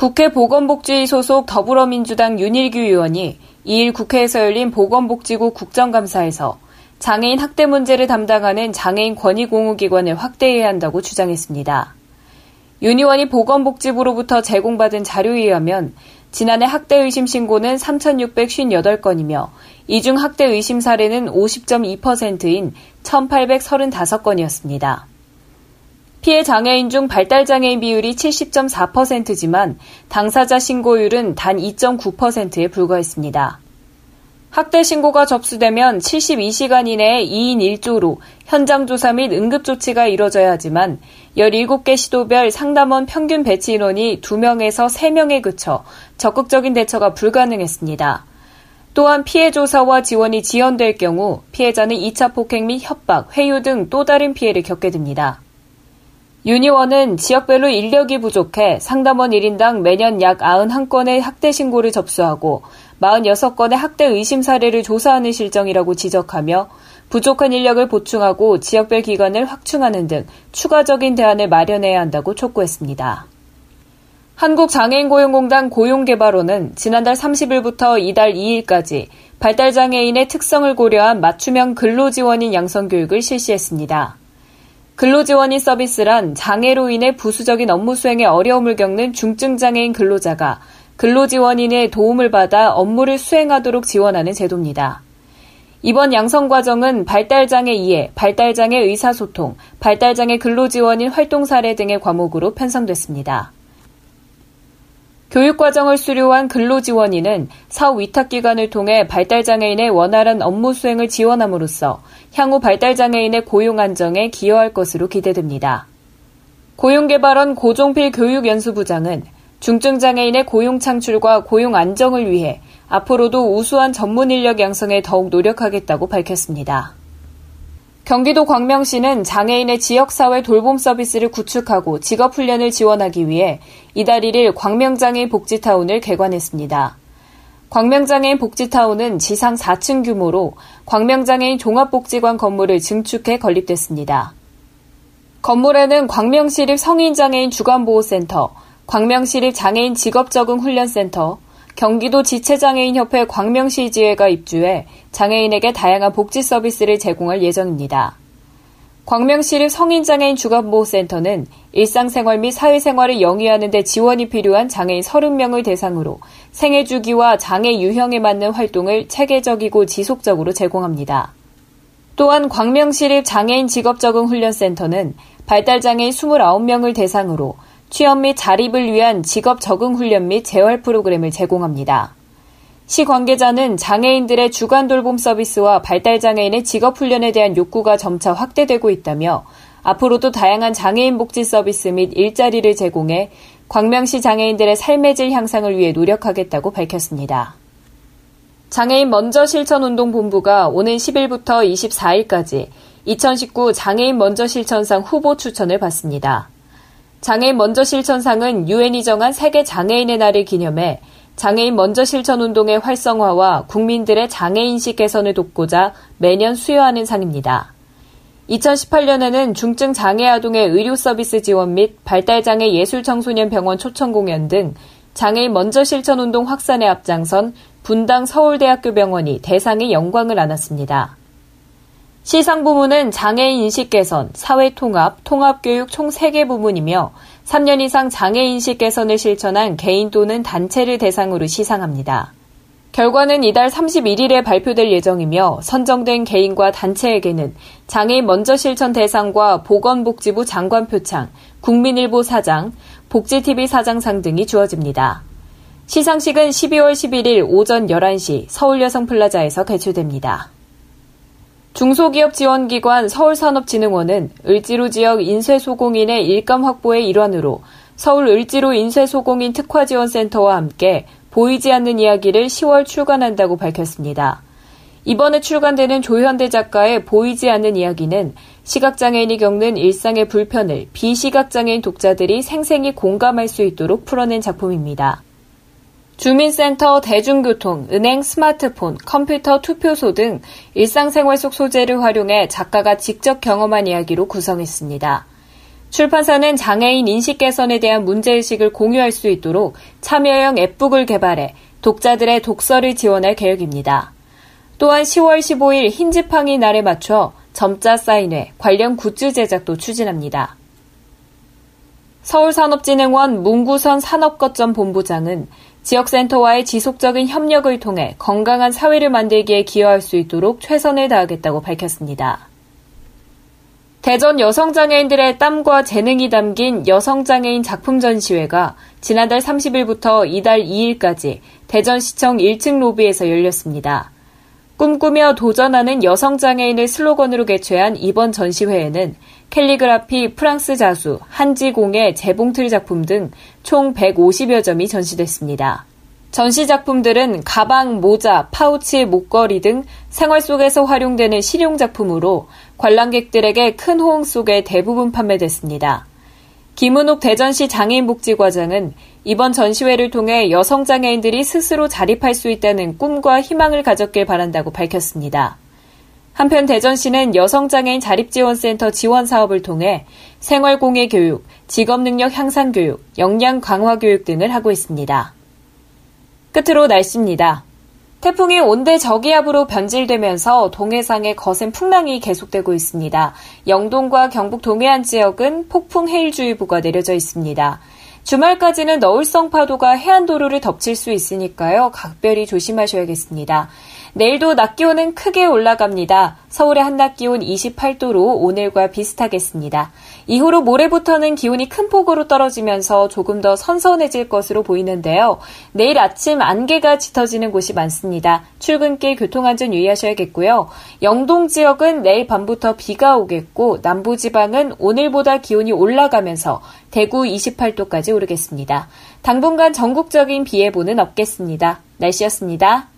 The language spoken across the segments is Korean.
국회 보건복지 소속 더불어민주당 윤일규 의원이 2일 국회에서 열린 보건복지국 국정감사에서 장애인 학대 문제를 담당하는 장애인 권익공호기관을 확대해야 한다고 주장했습니다. 윤 의원이 보건복지부로부터 제공받은 자료에 의하면 지난해 학대 의심 신고는 3,658건이며 이 중 학대 의심 사례는 50.2%인 1,835건이었습니다. 피해 장애인 중 발달 장애인 비율이 70.4%지만 당사자 신고율은 단 2.9%에 불과했습니다. 학대 신고가 접수되면 72시간 이내에 2인 1조로 현장 조사 및 응급 조치가 이뤄져야 하지만 17개 시도별 상담원 평균 배치 인원이 2명에서 3명에 그쳐 적극적인 대처가 불가능했습니다. 또한 피해 조사와 지원이 지연될 경우 피해자는 2차 폭행 및 협박, 회유 등 또 다른 피해를 겪게 됩니다. 유니원은 지역별로 인력이 부족해 상담원 1인당 매년 약 91건의 학대 신고를 접수하고 46건의 학대 의심 사례를 조사하는 실정이라고 지적하며 부족한 인력을 보충하고 지역별 기관을 확충하는 등 추가적인 대안을 마련해야 한다고 촉구했습니다. 한국장애인고용공단 고용개발원은 지난달 30일부터 이달 2일까지 발달장애인의 특성을 고려한 맞춤형 근로지원인 양성교육을 실시했습니다. 근로지원인 서비스란 장애로 인해 부수적인 업무 수행에 어려움을 겪는 중증장애인 근로자가 근로지원인의 도움을 받아 업무를 수행하도록 지원하는 제도입니다. 이번 양성 과정은 발달장애 이해, 발달장애 의사소통, 발달장애 근로지원인 활동 사례 등의 과목으로 편성됐습니다. 교육과정을 수료한 근로지원인은 사업 위탁기관을 통해 발달장애인의 원활한 업무 수행을 지원함으로써 향후 발달장애인의 고용 안정에 기여할 것으로 기대됩니다. 고용개발원 고종필 교육연수부장은 중증장애인의 고용 창출과 고용 안정을 위해 앞으로도 우수한 전문 인력 양성에 더욱 노력하겠다고 밝혔습니다. 경기도 광명시는 장애인의 지역사회 돌봄 서비스를 구축하고 직업훈련을 지원하기 위해 이달 1일 광명장애인 복지타운을 개관했습니다. 광명장애인 복지타운은 지상 4층 규모로 광명장애인 종합복지관 건물을 증축해 건립됐습니다. 건물에는 광명시립 성인장애인 주간보호센터, 광명시립 장애인 직업적응훈련센터, 경기도 지체장애인협회 광명시 지회가 입주해 장애인에게 다양한 복지 서비스를 제공할 예정입니다. 광명시립 성인장애인 주간보호센터는 일상생활 및 사회생활을 영위하는 데 지원이 필요한 장애인 30명을 대상으로 생애 주기와 장애 유형에 맞는 활동을 체계적이고 지속적으로 제공합니다. 또한 광명시립 장애인 직업적응훈련센터는 발달장애인 29명을 대상으로 취업 및 자립을 위한 직업 적응 훈련 및 재활 프로그램을 제공합니다. 시 관계자는 장애인들의 주간 돌봄 서비스와 발달장애인의 직업 훈련에 대한 욕구가 점차 확대되고 있다며 앞으로도 다양한 장애인 복지 서비스 및 일자리를 제공해 광명시 장애인들의 삶의 질 향상을 위해 노력하겠다고 밝혔습니다. 장애인 먼저 실천 운동 본부가 오는 10일부터 24일까지 2019 장애인 먼저 실천상 후보 추천을 받습니다. 장애인 먼저 실천상은 유엔이 정한 세계 장애인의 날을 기념해 장애인 먼저 실천 운동의 활성화와 국민들의 장애인식 개선을 돕고자 매년 수여하는 상입니다. 2018년에는 중증 장애 아동의 의료 서비스 지원 및 발달장애 예술 청소년 병원 초청 공연 등 장애인 먼저 실천 운동 확산에 앞장선 분당 서울대학교 병원이 대상의 영광을 안았습니다. 시상 부문은 장애인 인식 개선, 사회 통합, 통합 교육 총 3개 부문이며 3년 이상 장애인 인식 개선을 실천한 개인 또는 단체를 대상으로 시상합니다. 결과는 이달 31일에 발표될 예정이며 선정된 개인과 단체에게는 장애인 먼저 실천 대상과 보건복지부 장관 표창, 국민일보 사장, 복지TV 사장상 등이 주어집니다. 시상식은 12월 11일 오전 11시 서울여성플라자에서 개최됩니다. 중소기업 지원기관 서울산업진흥원은 을지로 지역 인쇄소공인의 일감 확보의 일환으로 서울 을지로 인쇄소공인 특화지원센터와 함께 보이지 않는 이야기를 10월 출간한다고 밝혔습니다. 이번에 출간되는 조현대 작가의 보이지 않는 이야기는 시각장애인이 겪는 일상의 불편을 비시각장애인 독자들이 생생히 공감할 수 있도록 풀어낸 작품입니다. 주민센터, 대중교통, 은행, 스마트폰, 컴퓨터, 투표소 등 일상생활 속 소재를 활용해 작가가 직접 경험한 이야기로 구성했습니다. 출판사는 장애인 인식 개선에 대한 문제의식을 공유할 수 있도록 참여형 앱북을 개발해 독자들의 독서를 지원할 계획입니다. 또한 10월 15일 흰지팡이 날에 맞춰 점자 사인회, 관련 굿즈 제작도 추진합니다. 서울산업진흥원 문구선 산업거점 본부장은 지역센터와의 지속적인 협력을 통해 건강한 사회를 만들기에 기여할 수 있도록 최선을 다하겠다고 밝혔습니다. 대전 여성장애인들의 땀과 재능이 담긴 여성장애인 작품 전시회가 지난달 30일부터 이달 2일까지 대전시청 1층 로비에서 열렸습니다. 꿈꾸며 도전하는 여성 장애인을 슬로건으로 개최한 이번 전시회에는 캘리그라피, 프랑스 자수, 한지공예, 재봉틀 작품 등 총 150여 점이 전시됐습니다. 전시 작품들은 가방, 모자, 파우치, 목걸이 등 생활 속에서 활용되는 실용 작품으로 관람객들에게 큰 호응 속에 대부분 판매됐습니다. 김은옥 대전시 장애인복지과장은 이번 전시회를 통해 여성 장애인들이 스스로 자립할 수 있다는 꿈과 희망을 가졌길 바란다고 밝혔습니다. 한편 대전시는 여성장애인 자립지원센터 지원 사업을 통해 생활공예 교육, 직업능력 향상 교육, 역량 강화 교육 등을 하고 있습니다. 끝으로 날씨입니다. 태풍이 온대 저기압으로 변질되면서 동해상에 거센 풍랑이 계속되고 있습니다. 영동과 경북 동해안 지역은 폭풍 해일주의보가 내려져 있습니다. 주말까지는 너울성 파도가 해안도로를 덮칠 수 있으니까요. 각별히 조심하셔야겠습니다. 내일도 낮 기온은 크게 올라갑니다. 서울의 한낮 기온 28도로 오늘과 비슷하겠습니다. 이후로 모레부터는 기온이 큰 폭으로 떨어지면서 조금 더 선선해질 것으로 보이는데요. 내일 아침 안개가 짙어지는 곳이 많습니다. 출근길 교통안전 유의하셔야겠고요. 영동 지역은 내일 밤부터 비가 오겠고 남부지방은 오늘보다 기온이 올라가면서 대구 28도까지 오르겠습니다. 당분간 전국적인 비 예보는 없겠습니다. 날씨였습니다.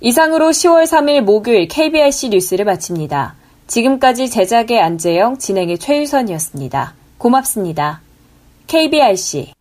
이상으로 10월 3일 목요일 KBRC 뉴스를 마칩니다. 지금까지 제작의 안재영, 진행의 최유선이었습니다. 고맙습니다. KBRC